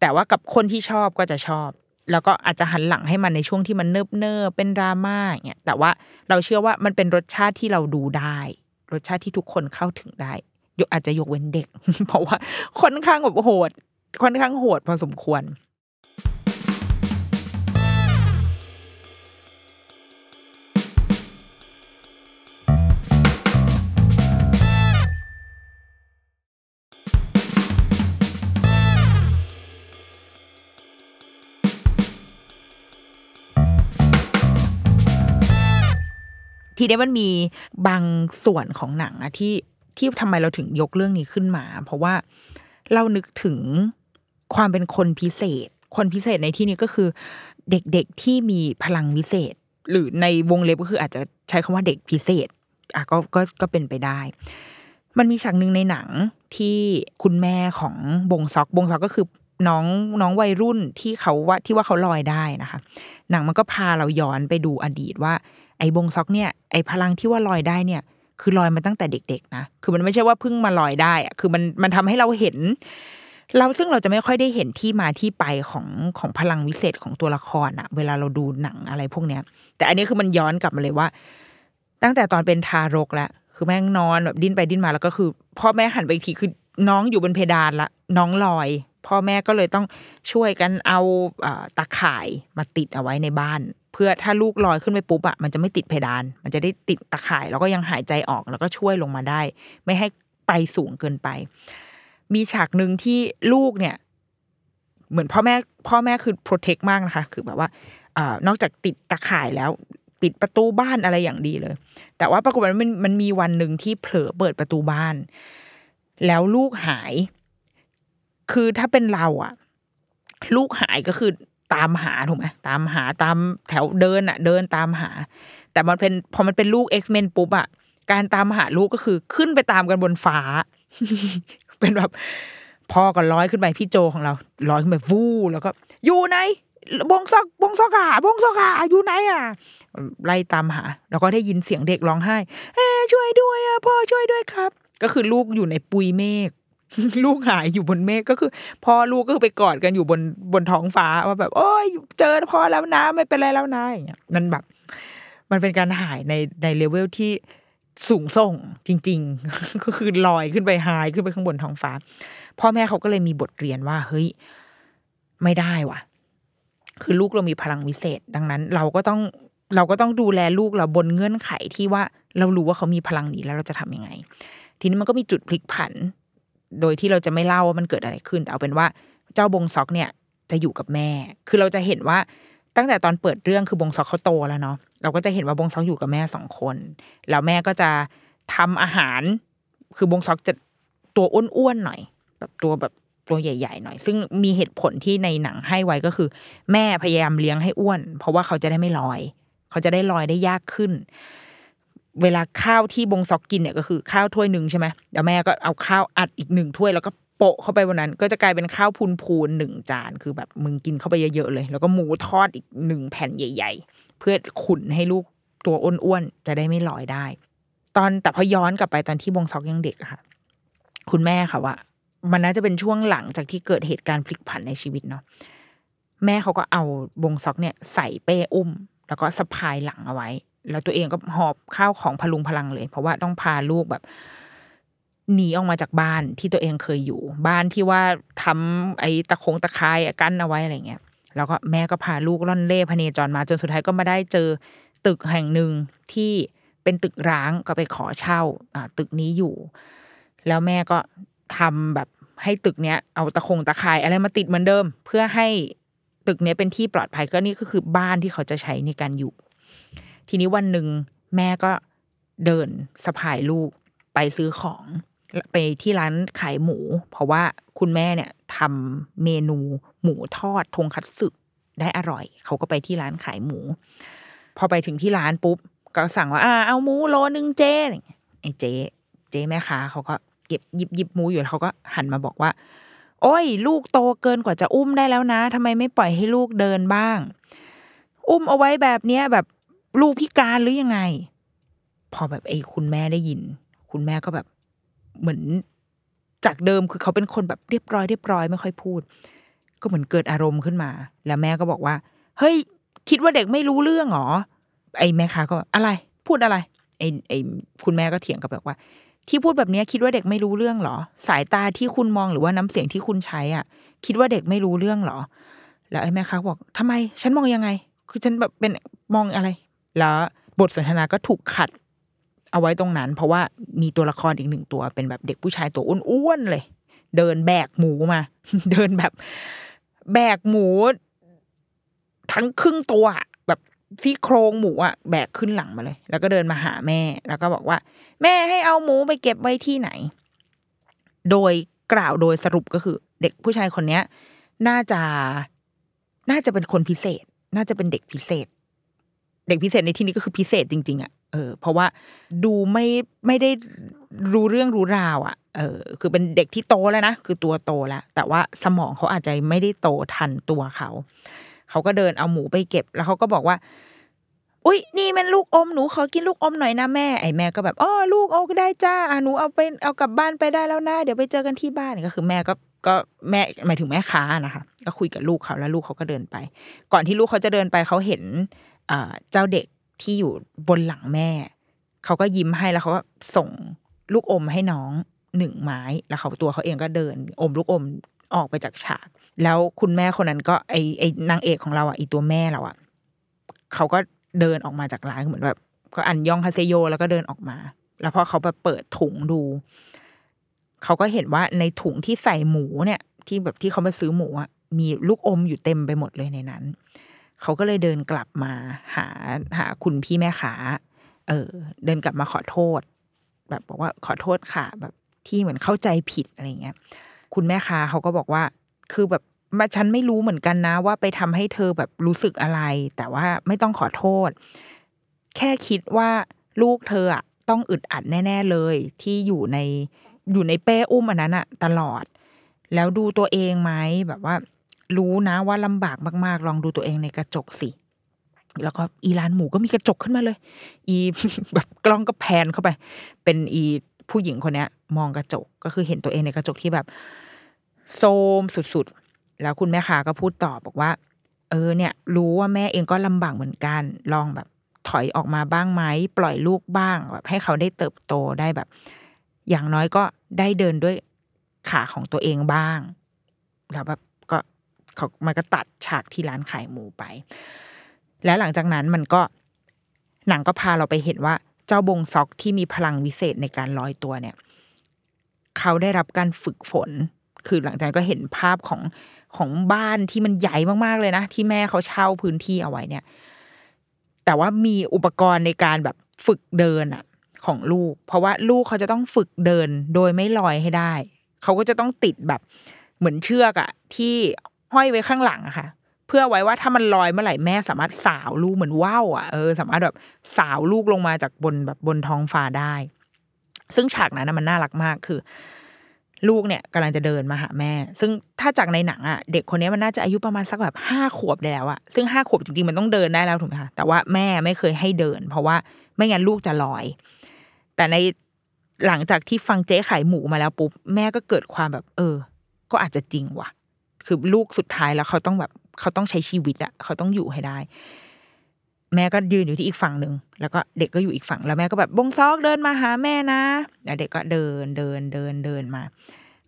แต่ว่ากับคนที่ชอบก็จะชอบ แล้วก็อาจจะหันหลังให้มันในช่วงที่มันเนิบเนิบเป็นดราม่าอย่างเงี้ยแต่ว่าเราเชื่อว่ามันเป็นรสชาติที่เราดูได้ รสชาติที่ทุกคนเข้าถึงได้ยกอาจจะยกเว้นเด็ก เพราะว่าค่อนข้างแบบโหดค่อนข้างโหดพอสมควร ทีนี้มันมีบางส่วนของหนังอะที่ที่ทำไมเราถึงยกเรื่องนี้ขึ้นมา เพราะว่าเรานึกถึงความเป็นคนพิเศษ คนพิเศษในที่นี้ก็คือเด็กๆที่มีพลังวิเศษ หรือในวงเล็บก็คืออาจจะใช้คำว่าเด็กพิเศษอะก็ก็ก็เป็นไปได้ มันมีฉากหนึ่งในหนังที่คุณแม่ของบงซอกบงซอกก็คือน้องน้องวัยรุ่นที่เขาว่าที่ว่าเขาลอยได้นะคะ หนังมันก็พาเราย้อนไปดูอดีตว่า ไอ้บงซอกเนี่ยไอ้พลังที่ว่าลอยได้เนี่ย คือลอยมาตั้งแต่เด็ก ๆ นะ คือมันไม่ใช่ว่าเพิ่งมาลอยได้อะคือมันมันทำให้เราเห็น เราซึ่งเราจะไม่ค่อยได้เห็นที่มาที่ไปของของพลังวิเศษของตัวละครอะเวลาเราดูหนังอะไรพวกเนี้ย แต่อันนี้คือมันย้อนกลับมาเลยว่า ตั้งแต่ตอนเป็นทารกแล้วคือแม่งนอนแบบดิ้นไปดิ้นมาแล้วก็คือพ่อแม่หันไปอีกทีคือน้องอยู่บนเพดานละน้องลอย พ่อแม่ก็เลยต้องช่วยกันเอาตาข่ายมาติดเอาไว้ในบ้าน พื่อถ้าลูกลอยขึ้นไปปุ๊บอะมันจะไม่ติดเพดาน มันจะได้ติดตาข่าย แล้วก็ยังหายใจออกแล้วก็ช่วยลงมาได้ ไม่ให้ไปสูงเกินไป มีฉากหนึ่งที่ลูกเนี่ย เหมือนพ่อแม่ พ่อแม่คือโปรเทคมากนะคะ คือแบบว่าอ่านอกจากติดตะข่ายแล้วปิดประตูบ้านอะไรอย่างดีเลย แต่ว่าปรากฏว่ามันมันมีวันหนึ่งที่เผลอเปิดประตูบ้าน แล้วลูกหาย คือถ้าเป็นเราอะลูกหายก็คือ ตามหาถูกไหมตามหาตามแถวเดินอะเดินตามหา แต่มันเป็นพอมันเป็นลูก X-Men ปุ๊บอะการตามหาลูกก็คือขึ้นไปตามกันบนฟ้า เป็นแบบพ่อก็ร้อยขึ้นไปพี่โจของเราร้อยขึ้นไปวู้แล้วก็อยู่ไหนบงซอกบงซอกขาบงซอกขาอยู่ไหนอะไล่ตามหา แล้วก็ได้ยินเสียงเด็กร้องไห้เอ้ช่วยด้วยอะพ่อช่วยด้วยครับ ก็คือลูกอยู่ในปุยเมฆ ลูกหายอยู่บนเมฆก็คือพ่อลูกก็ไปกอดกันอยู่บนบนท้องฟ้าว่าแบบ โอ้ยเจอพ่อแล้วนะไม่เป็นไรแล้วนะอย่างเงี้ยมันแบบ มันเป็นการหายในในเลเวลที่สูงส่งจริง ๆ ก็คือลอยขึ้นไปหายขึ้นไปข้างบนท้องฟ้า พ่อแม่เขาก็เลยมีบทเรียนว่า เฮ้ย ไม่ได้ว่ะ คือลูกเรามีพลังวิเศษ ดังนั้น เราก็ต้องเราก็ต้องดูแลลูกเราบนเงื่อนไขที่ว่าเรารู้ว่าเขามีพลังนี้แล้วเราจะทำยังไง ทีนี้มันก็มีจุดพลิกผัน โดยที่เราจะไม่เล่าว่ามันเกิดอะไรขึ้นแต่เอาเป็นว่าเจ้าบงซอกเนี่ยจะอยู่กับแม่ คือเราจะเห็นว่าตั้งแต่ตอนเปิดเรื่องคือบงซอกเขาโตแล้วเนาะเราก็จะเห็นว่าบงซอกอยู่กับแม่สองคน แล้วแม่ก็จะทำอาหาร คือบงซอกจะตัวอ้วนๆหน่อย แบบตัวแบบตัวใหญ่ ๆ หน่อย ซึ่งมีเหตุผลที่ในหนังให้ไว้ก็คือ แม่พยายามเลี้ยงให้อ้วน เพราะว่าเขาจะได้ไม่ลอย เขาจะได้ลอยได้ยากขึ้น เวลาข้าวที่บงซอกกินเนี่ยก็คือข้าวถ้วยหนึ่งใช่ไหมเดี๋ยวแม่ก็เอาข้าวอัดอีกหนึ่งถ้วยแล้วก็โปะเข้าไปบนนั้น ก็จะกลายเป็นข้าวพูนพูนๆหนึ่งจานคือแบบมึงกินเข้าไปเยอะๆเลย แล้วก็หมูทอดอีกหนึ่งแผ่นใหญ่ ๆ เพื่อขุนให้ลูกตัวอ้วนๆจะได้ไม่ลอยได้ ตอนแต่พอย้อนกลับไปตอนที่บงซอกยังเด็กอะค่ะ คุณแม่ค่ะว่า มันน่าจะเป็นช่วงหลังจากที่เกิดเหตุการณ์พลิกผันในชีวิตเนาะแม่เขาก็เอาบงซอกเนี่ยใส่เป้อุ้ม แล้วก็สะพายหลังเอาไว้ แล้วตัวเองก็หอบข้าวของพลุงพลังเลย เพราะว่าต้องพาลูกแบบหนีออกมาจากบ้านที่ตัวเองเคยอยู่ บ้านที่ว่าทำไอ้ตะคงตะคายกั้นเอาไว้อะไรเงี้ยแล้วก็แม่ก็พาลูกล่อนเล่พเนจรมาจนสุดท้ายก็มาได้เจอตึกแห่งหนึ่งที่เป็นตึกร้างก็ไปขอเช่าตึกนี้อยู่ แล้วแม่ก็ทำแบบให้ตึกเนี้ยเอาตะคงตะข่ายอะไรมาติดเหมือนเดิม เพื่อให้ตึกเนี้ยเป็นที่ปลอดภัยก็นี่ก็คือบ้านที่เขาจะใช้ในการอยู่ ทีนี้วันหนึ่งแม่ก็เดินสะพายลูกไปซื้อของไปที่ร้านขายหมู เพราะว่าคุณแม่เนี่ยทำเมนูหมูทอดทงคัตสึได้อร่อย เขาก็ไปที่ร้านขายหมู พอไปถึงที่ร้านปุ๊บ ก็สั่งว่าอ่าเอาหมูโลนึงเจ๊อะไรเงี้ยไอ้เจ๊เจ๊แม่ค้าเขาก็เก็บหยิบหยิบหมูอยู่เขาก็หันมาบอกว่า โอ้ย ลูกโตเกินกว่าจะอุ้มได้แล้วนะทำไมไม่ปล่อยให้ลูกเดินบ้าง อุ้มเอาไว้แบบเนี้ยแบบ ลูกพิการหรือยังไง พอแบบไอ้คุณแม่ได้ยิน คุณแม่ก็แบบเหมือนจากเดิมคือเขาเป็นคนแบบเรียบร้อยเรียบร้อยไม่ค่อยพูด ก็เหมือนเกิดอารมณ์ขึ้นมา แล้วแม่ก็บอกว่า เฮ้ย คิดว่าเด็กไม่รู้เรื่องหรอไอ้แม่ค้าก็อะไรพูดอะไรไอ้ไอ้คุณแม่ก็เถียงกับแบบว่า ที่พูดแบบนี้คิดว่าเด็กไม่รู้เรื่องหรอ สายตาที่คุณมองหรือว่าน้ำเสียงที่คุณใช้อะ คิดว่าเด็กไม่รู้เรื่องหรอ แล้วไอ้แม่ค้าบอกทำไม ฉันมองยังไง คือฉันแบบเป็นมองอะไร แล้วบทสนทนาก็ถูกขัดเอาไว้ตรงนั้น เพราะว่ามีตัวละครอีกหนึ่งตัวเป็นแบบเด็กผู้ชายตัวอ้วนๆเลย เดินแบกหมูมา เดินแบบ แบกหมู ทั้งครึ่งตัวแบบซี่โครงหมูอะแบกขึ้นหลังมาเลย แล้วก็เดินมาหาแม่ แล้วก็บอกว่า แม่ให้เอาหมูไปเก็บไว้ที่ไหน โดยกล่าวโดยสรุปก็คือ เด็กผู้ชายคนเนี้ย น่าจะน่าจะเป็นคนพิเศษ น่าจะเป็นเด็กพิเศษ เด็กพิเศษในที่นี้ก็คือพิเศษจริง ๆอะเออเพราะว่าดูไม่ไม่ได้รู้เรื่องรู้ราวอะเออคือเป็นเด็กที่โตแล้วนะคือตัวโตแล้ว แต่ว่าสมองเขาอาจจะไม่ได้โตทันตัวเขาเขาก็เดินเอาหมูไปเก็บ แล้วเขาก็บอกว่า อุ้ยนี่มันลูกอมหนูขอกินลูกอมหน่อยนะแม่ไอ้แม่ก็แบบอ๋อลูกเอาก็ได้จ้าอะหนูเอาไปเอากลับบ้านไปได้แล้วนะเดี๋ยวไปเจอกันที่บ้านก็คือแม่ก็ก็แม่หมายถึงแม่ค้านะคะ ก็คุยกับลูกเขาแล้วลูกเขาก็เดินไป ก่อนที่ลูกเขาจะเดินไปเขาเห็น เจ้าเด็กที่อยู่บนหลังแม่ เขาก็ยิ้มให้แล้วเขาก็ส่งลูกอมให้น้องหนึ่งไม้แล้วเขาตัวเขาเองก็เดิน อมลูกอมออกไปจากฉาก แล้วคุณแม่คนนั้นก็ไอไอนางเอกของเราอะไอตัวแม่เราอะเขาก็เดินออกมาจากร้านเหมือนแบบก็อันยองฮาเซโยแล้วก็เดินออกมา แล้วพอเขาแบบเปิดถุงดู เขาก็เห็นว่าในถุงที่ใส่หมูเนี่ย ที่แบบที่เขามาซื้อหมูอะมีลูกอมอยู่เต็มไปหมดเลยในนั้น เขาก็เลยเดินกลับมาหาหาคุณพี่แม่ขาเออ เดินกลับมาขอโทษ แบบบอกว่าขอโทษค่ะ แบบที่เหมือนเข้าใจผิดอะไรเงี้ย คุณแม่ค้าเขาก็บอกว่า คือแบบมาฉันไม่รู้เหมือนกันนะ ว่าไปทำให้เธอแบบรู้สึกอะไร แต่ว่าไม่ต้องขอโทษ แค่คิดว่าลูกเธออะต้องอึดอัดแน่ ๆเลย ที่อยู่ในอยู่ในเป้อุ้มอันนั้นอะตลอด แล้วดูตัวเองไหมแบบว่า รู้นะว่าลำบากมาก ๆ ลองดูตัวเองในกระจกสิแล้วก็อีร้านหมูก็มีกระจกขึ้นมาเลย อีแบบกล้องก็แพนเข้าไป เป็นอีผู้หญิงคนเนี้ยมองกระจกก็คือเห็นตัวเองในกระจกที่แบบ โซมสุดๆ แล้วคุณแม่ค้าก็พูดต่อบอกว่า เออเนี่ย รู้ว่าแม่เองก็ลำบากเหมือนกัน ลองแบบถอยออกมาบ้างไหมปล่อยลูกบ้างแบบให้เขาได้เติบโตได้แบบ อย่างน้อยก็ได้เดินด้วยขาของตัวเองบ้าง แล้วแบบ เขามันก็ตัดฉากที่ร้านขายหมูไป และหลังจากนั้นมันก็หนังก็พาเราไปเห็นว่าเจ้าบงซอกที่มีพลังวิเศษในการลอยตัวเนี่ย เขาได้รับการฝึกฝน คือหลังจากนั้นก็เห็นภาพของของบ้านที่มันใหญ่มากๆเลยนะ ที่แม่เขาเช่าพื้นที่เอาไว้เนี่ย แต่ว่ามีอุปกรณ์ในการแบบฝึกเดินอะของลูก เพราะว่าลูกเขาจะต้องฝึกเดินโดยไม่ลอยให้ได้ เขาก็จะต้องติดแบบเหมือนเชือกอะที่ ห้อยไว้ข้างหลังอะค่ะ เพื่อไว้ว่าถ้ามันลอยเมื่อไหร่แม่สามารถสาวลูกเหมือนว่าวอะเออสามารถแบบสาวลูกลงมาจากบนแบบบนท้องฟ้าได้ ซึ่งฉากนั้นนะมันน่ารักมากคือ ลูกเนี่ยกำลังจะเดินมาหาแม่ ซึ่งถ้าจากในหนังอะเด็กคนนี้มันน่าจะอายุประมาณสักแบบห้าขวบแล้วอะซึ่งห้าขวบจริงๆมันต้องเดินได้แล้วถูกไหมคะแต่ว่าแม่ไม่เคยให้เดิน เพราะว่าไม่งั้นลูกจะลอย แต่ในหลังจากที่ฟังเจ๊ขายหมูมาแล้วปุ๊บแม่ก็เกิดความแบบ เออ ก็อาจจะจริงว่ะ คือลูกสุดท้ายแล้วเขาต้องแบบเขาต้องใช้ชีวิตอะเขาต้องอยู่ให้ได้ แม่ก็ยืนอยู่ที่อีกฝั่งหนึ่งแล้วก็เด็กก็อยู่อีกฝั่งแล้วแม่ก็แบบบงซอกเดินมาหาแม่นะแล้วเด็กก็เดินเดินเดินเดินมา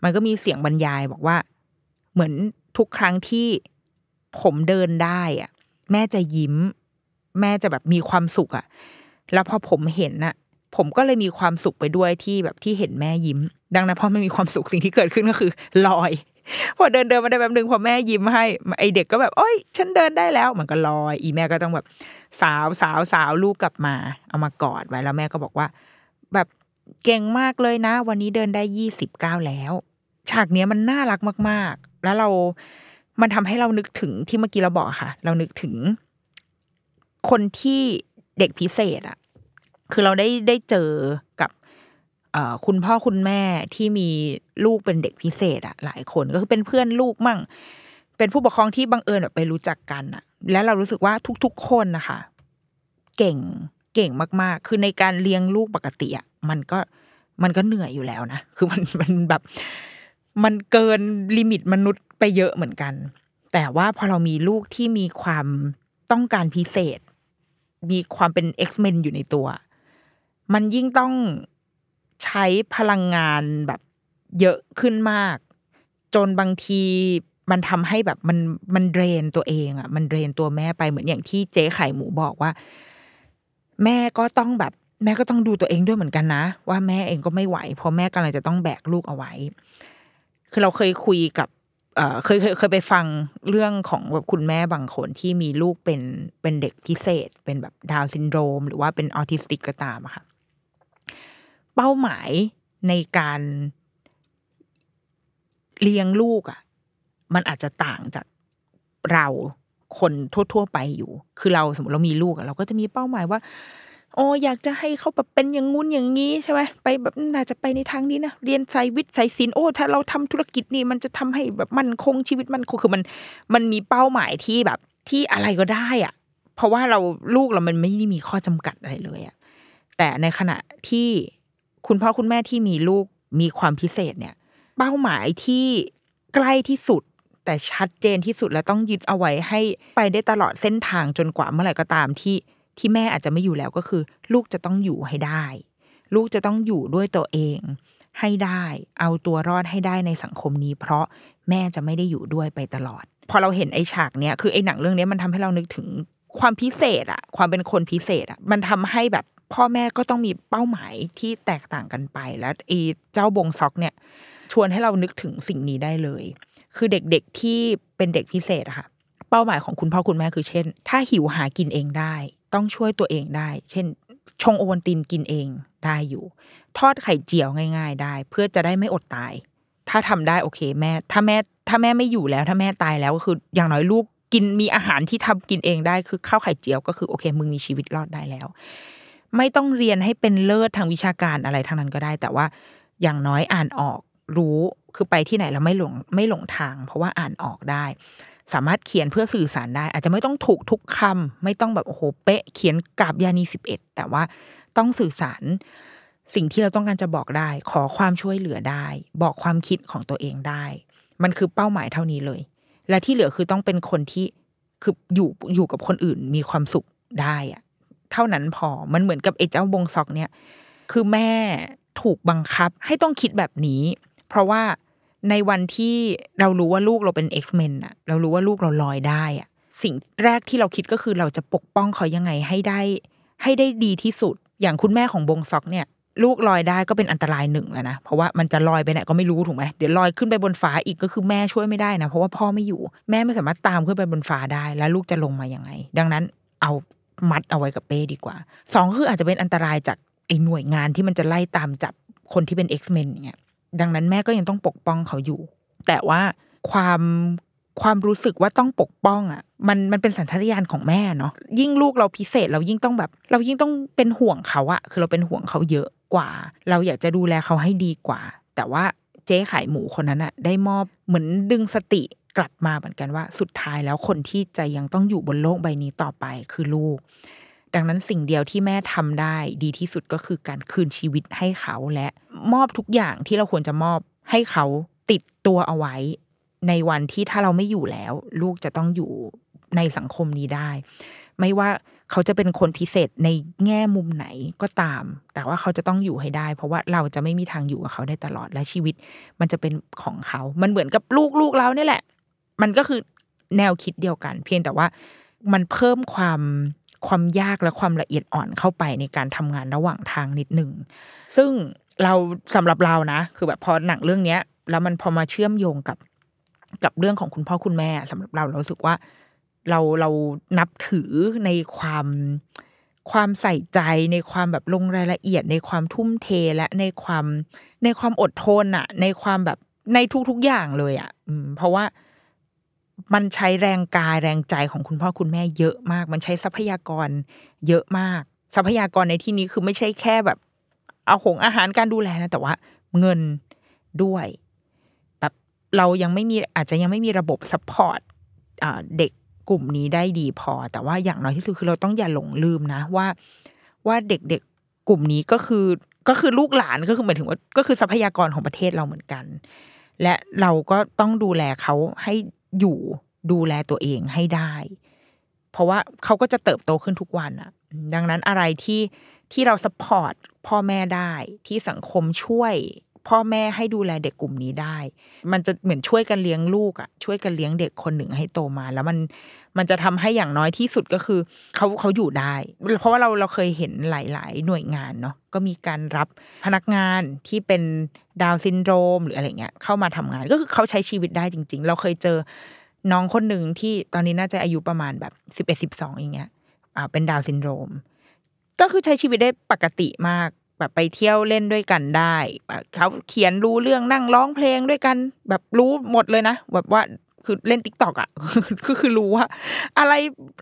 มันก็มีเสียงบรรยายบอกว่า เหมือนทุกครั้งที่ผมเดินได้อะแม่จะยิ้ม แม่จะแบบมีความสุขอะแล้วพอผมเห็นน่ะ ผมก็เลยมีความสุขไปด้วยที่แบบที่เห็นแม่ยิ้ม ดังนั้นพอไม่มีความสุขสิ่งที่เกิดขึ้นก็คือ ลอย พอเดินเดินมาได้แบบนึงพอแม่ยิ้มให้ไอเด็กก็แบบโอ้ยฉันเดินได้แล้วมันก็ลอย อีแม่ก็ต้องแบบสาวสาวสาวลูกกลับมา เอามากอดไว้แล้วแม่ก็บอกว่า แบบเก่งมากเลยนะ วันนี้เดินได้ยี่สิบเก้าแล้ว ฉากเนี้ยมันน่ารักมาก ๆ แล้วเรา มันทำให้เรานึกถึงที่เมื่อกี้เราบอกค่ะ เรานึกถึง คนที่เด็กพิเศษอะคือเราได้ได้เจอกับ คุณพ่อคุณแม่ที่มีลูกเป็นเด็กพิเศษอะหลายคนก็คือเป็นเพื่อนลูกมั่ง เป็นผู้ปกครองที่บังเอิญแบบไปรู้จักกันอะแล้วเรารู้สึกว่าทุก ๆ คนนะคะ เก่งเก่งมากๆ คือในการเลี้ยงลูกปกติอะมันก็มันก็เหนื่อยอยู่แล้วนะคือมันมันแบบ มันเกินลิมิตมนุษย์ไปเยอะเหมือนกัน แต่ว่าพอเรามีลูกที่มีความต้องการพิเศษ มีความเป็น X-Men อยู่ในตัว มันยิ่งต้อง ใช้พลังงานแบบเยอะขึ้นมาก จนบางทีมันทำให้แบบมันมันเดรนตัวเองอะ่ะ มันเดรนตัวแม่ไปเหมือนอย่างที่เจ๊ไข่หมูบอกว่า แม่ก็ต้องแบบ แม่ก็ต้องดูตัวเองด้วยเหมือนกันนะ ว่าแม่เองก็ไม่ไหว เพราะแม่กำลังจะต้องแบกลูกเอาไว้ คือเราเคยคุยกับเคยเคยเคยไปฟังเรื่องของแบบคุณแม่บางคนที่มีลูกเป็นเป็นเด็กพิเศษ เป็นแบบดาวซินโดรม หรือว่าเป็นออทิสติกก็ตามอะค่ะ เป้าหมายในการเลี้ยงลูกอะมันอาจจะต่างจากเราคนทั่ว ๆ ไปอยู่ คือเราสมมติเรามีลูกอะเราก็จะมีเป้าหมายว่า โอ้อยากจะให้เขาแบบเป็นอย่างงู้นอย่างนี้ใช่ไหมไปแบบน่าจะไปในทางนี้นะเรียนสายวิทย์สายศิลป์โอ้ถ้าเราทำธุรกิจนี่มันจะทำให้แบบมันคงชีวิตมันคงคือมันมันมีเป้าหมายที่แบบที่อะไรก็ได้อะเพราะว่าเราลูกเรามันไม่ได้มีข้อจำกัดอะไรเลยอะแต่ในขณะที่ คุณพ่อคุณแม่ที่มีลูกมีความพิเศษเนี่ย เป้าหมายที่ใกล้ที่สุด แต่ชัดเจนที่สุดและต้องยึดเอาไว้ให้ไปได้ตลอดเส้นทางจนกว่าเมื่อไหร่ก็ตามที่ที่แม่อาจจะไม่อยู่แล้วก็คือ ลูกจะต้องอยู่ให้ได้ ลูกจะต้องอยู่ด้วยตัวเอง ให้ได้ เอาตัวรอดให้ได้ในสังคมนี้ เพราะแม่จะไม่ได้อยู่ด้วยไปตลอด พอเราเห็นไอ้ฉากเนี้ยคือไอ้หนังเรื่องนี้มันทำให้เรานึกถึงความพิเศษอะความเป็นคนพิเศษอะมันทำให้แบบ พ่อแม่ก็ต้องมีเป้าหมายที่แตกต่างกันไป แล้วไอ้เจ้าบงซอกเนี่ย ชวนให้เรานึกถึงสิ่งนี้ได้เลย คือเด็กๆที่เป็นเด็กพิเศษอะค่ะ เป้าหมายของคุณพ่อคุณแม่คือเช่น ถ้าหิวหากินเองได้ ต้องช่วยตัวเองได้ เช่น ชงโอวัลตินกินเองได้อยู่ ทอดไข่เจียวง่าย ๆ ได้ เพื่อจะได้ไม่อดตาย ถ้าทำได้โอเคแม่ ถ้าแม่ถ้าแม่ไม่อยู่แล้วถ้าแม่ตายแล้วก็คืออย่างน้อยลูกกินมีอาหารที่ทำกินเองได้คือข้าวไข่เจียวก็คือโอเค มึงมีชีวิตรอดได้แล้ว ไม่ต้องเรียนให้เป็นเลิศทางวิชาการอะไรทั้งนั้นก็ได้ แต่ว่าอย่างน้อยอ่านออกรู้คือไปที่ไหนแล้วไม่หลงไม่หลงทาง เพราะว่าอ่านออกได้ สามารถเขียนเพื่อสื่อสารได้ อาจจะไม่ต้องถูกทุกคำไม่ต้องแบบโอ้โหเป๊ะเขียนกาบยานีสิบเอ็ดแต่ว่าต้องสื่อสารสิ่งที่เราต้องการจะบอกได้ ขอความช่วยเหลือได้ บอกความคิดของตัวเองได้ มันคือเป้าหมายเท่านี้เลย และที่เหลือคือต้องเป็นคนที่คืออยู่อยู่กับคนอื่นมีความสุขได้อะ เท่านั้นพอมันเหมือนกับไอ้เจ้าบงซอกเนี่ย คือแม่ถูกบังคับให้ต้องคิดแบบนี้ เพราะว่าในวันที่เรารู้ว่าลูกเราเป็น X-Men อะเรารู้ว่าลูกเราลอยได้อะสิ่งแรกที่เราคิดก็คือเราจะปกป้องเขายังไงให้ได้ ให้ได้ดีที่สุด อย่างคุณแม่ของบงซอกเนี่ย ลูกลอยได้ก็เป็นอันตรายหนึ่งแล้วนะ เพราะว่ามันจะลอยไปไหนก็ไม่รู้ถูกไหมเดี๋ยวลอยขึ้นไปบนฟ้าอีกก็คือแม่ช่วยไม่ได้นะ เพราะว่าพ่อไม่อยู่ แม่ไม่สามารถตามขึ้นไปบนฟ้าได้ แล้วลูกจะลงมายังไง ดังนั้น เอา มัดเอาไว้กับเป้ดีกว่าสองคืออาจจะเป็นอันตรายจากไอ้หน่วยงานที่มันจะไล่ตามจับคนที่เป็น X-Men อย่างเงี้ยดังนั้นแม่ก็ยังต้องปกป้องเขาอยู่ แต่ว่าความความรู้สึกว่าต้องปกป้องอะ มันมันเป็นสัญชาตญาณของแม่เนาะยิ่งลูกเราพิเศษเรายิ่งต้องแบบ เรายิ่งต้องเป็นห่วงเขาอะคือเราเป็นห่วงเขาเยอะกว่า เราอยากจะดูแลเขาให้ดีกว่า แต่ว่าเจ๊ขายหมูคนนั้นอะได้มอบเหมือนดึงสติ กลับมาเหมือนกันว่า สุดท้ายแล้วคนที่จะยังต้องอยู่บนโลกใบนี้ต่อไปคือลูก ดังนั้นสิ่งเดียวที่แม่ทำได้ดีที่สุดก็คือการคืนชีวิตให้เขาและมอบทุกอย่างที่เราควรจะมอบให้เขาติดตัวเอาไว้ ในวันที่ถ้าเราไม่อยู่แล้ว ลูกจะต้องอยู่ในสังคมนี้ได้ ไม่ว่าเขาจะเป็นคนพิเศษในแง่มุมไหนก็ตาม แต่ว่าเขาจะต้องอยู่ให้ได้ เพราะว่าเราจะไม่มีทางอยู่กับเขาได้ตลอดและชีวิต มันจะเป็นของเขา มันเหมือนกับลูกลูกเราเนี่ยแหละ มันก็คือแนวคิดเดียวกัน เพียงแต่ว่ามันเพิ่มความความยากและความละเอียดอ่อนเข้าไปในการทำงานระหว่างทางนิดหนึ่งซึ่งเราสำหรับเรานะ คือแบบพอหนังเรื่องเนี้ย แล้วมันพอมาเชื่อมโยงกับกับเรื่องของคุณพ่อคุณแม่สำหรับเราเราสึกว่าเราเรานับถือในความความใส่ใจในความแบบลงรายละเอียด ในความทุ่มเทและในความในความอดทนอะในความแบบในทุกๆอย่างเลยอะเพราะว่า มันใช้แรงกายแรงใจของคุณพ่อคุณแม่เยอะมาก มันใช้ทรัพยากรเยอะมาก ทรัพยากรในที่นี้คือไม่ใช่แค่แบบ เอาของอาหารการดูแลนะ แต่ว่าเงินด้วย แบบเรายังไม่มีอาจจะยังไม่มีระบบ support เด็กกลุ่มนี้ได้ดีพอ แต่ว่าอย่างน้อยที่สุดคือเราต้องอย่าหลงลืมนะว่า ว่าเด็กๆกลุ่มนี้ก็คือก็คือลูกหลานก็คือหมายถึงว่าก็คือทรัพยากรของประเทศเราเหมือนกัน และเราก็ต้องดูแลเขาให้ อยู่ดูแลตัวเองให้ได้ เพราะว่าเขาก็จะเติบโตขึ้นทุกวันอะดังนั้นอะไรที่ที่เรา supportพ่อแม่ได้ที่สังคมช่วย พ่อแม่ให้ดูแลเด็กกลุ่มนี้ได้ มันจะเหมือนช่วยกันเลี้ยงลูกอะช่วยกันเลี้ยงเด็กคนหนึ่งให้โตมา แล้วมันมันจะทำให้อย่างน้อยที่สุดก็คือเขาเขาอยู่ได้ เพราะว่าเราเราเคยเห็นหลาย ๆ หน่วยงานเนาะก็มีการรับพนักงานที่เป็นดาวซินโดรม หรืออะไรเงี้ยเข้ามาทำงานก็คือเขาใช้ชีวิตได้จริง ๆ เราเคยเจอน้องคนหนึ่งที่ตอนนี้น่าจะอายุประมาณแบบสิบเอ็ดสิบสองอย่างเงี้ยอ่าเป็นดาวน์ซินโดรมก็คือใช้ชีวิตได้ปกติมาก แบบไปเที่ยวเล่นด้วยกันได้เขาเขียนรู้เรื่องนั่งร้องเพลงด้วยกัน แบบรู้หมดเลยนะแบบว่าคือเล่น TikTok อะคือคือรู้ว่า อะไร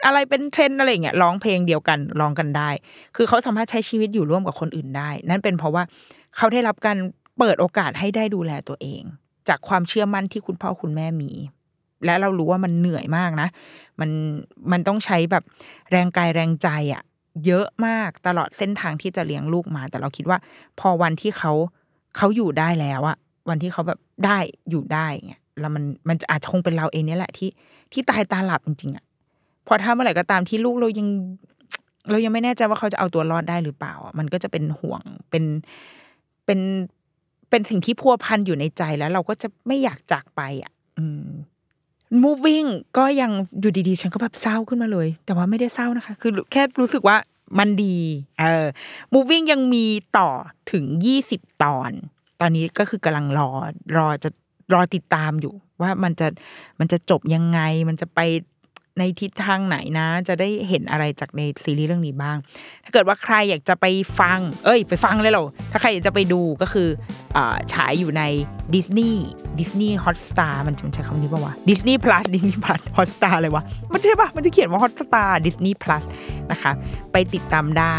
อะไรเป็นเทรนอะไรเงี้ยร้องเพลงเดียวกันร้องกันได้ คือเขาสามารถใช้ชีวิตอยู่ร่วมกับคนอื่นได้ นั่นเป็นเพราะว่าเขาได้รับการเปิดโอกาสให้ได้ดูแลตัวเอง จากความเชื่อมั่นที่คุณพ่อคุณแม่มี และเรารู้ว่ามันเหนื่อยมากนะ มันมันต้องใช้แบบแรงกายแรงใจอะ เยอะมากตลอดเส้นทางที่จะเลี้ยงลูกมา แต่เราคิดว่า พอวันที่เขาเขาอยู่ได้แล้วอะวันที่เขาแบบได้อยู่ได้เงี้ยแล้วมันมันจะอาจจะคงเป็นเราเองเนี่ยแหละที่ที่ตายตาหลับจริงๆอะพอถ้าเมื่อไหร่ก็ตามที่ลูกเรายัง เรายังไม่แน่ใจว่าเขาจะเอาตัวรอดได้หรือเปล่า มันก็จะเป็นห่วงเป็นเป็นเป็นสิ่งที่พัวพันอยู่ในใจแล้ว เราก็จะไม่อยากจากไปอะ อืม moving ก็ยังอยู่ดีๆ ฉันก็แบบเศร้าขึ้นมาเลย แต่ว่าไม่ได้เศร้านะคะ คือแค่รู้สึกว่ามันดี เออ moving ยังมีต่อถึงยี่สิบตอน ตอนนี้ก็คือกำลังรอรอจะรอติดตามอยู่ ว่ามันจะมันจะจบยังไง มันจะไป ในทิศทางไหนนะ จะได้เห็นอะไรจากในซีรีส์เรื่องนี้บ้าง ถ้าเกิดว่าใครอยากจะไปฟัง เอ้ย ไปฟังเลยเหรอ ถ้าใครอยากจะไปดูก็คือฉายอยู่ใน Disney Disney Hotstar มันมันใช้คำนี้ป่าวะ Disney Plus Disney Plus Hotstar เลยวะ มันใช่ปะมันจะเขียนว่า Hotstar Disney Plus นะคะ ไปติดตามได้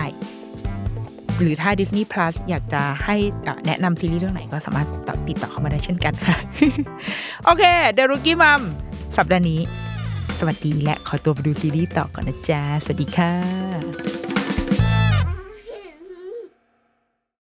หรือถ้า Disney Plus อยากจะให้แนะนำซีรีส์เรื่องไหนก็สามารถติดต่อเข้ามาได้เช่นกันค่ะ โอเค The Rookie Mom สัปดาห์นี้ สวัสดีและขอตัวไปดูซีรีส์ต่อก่อนนะจ๊ะ สวัสดีค่ะ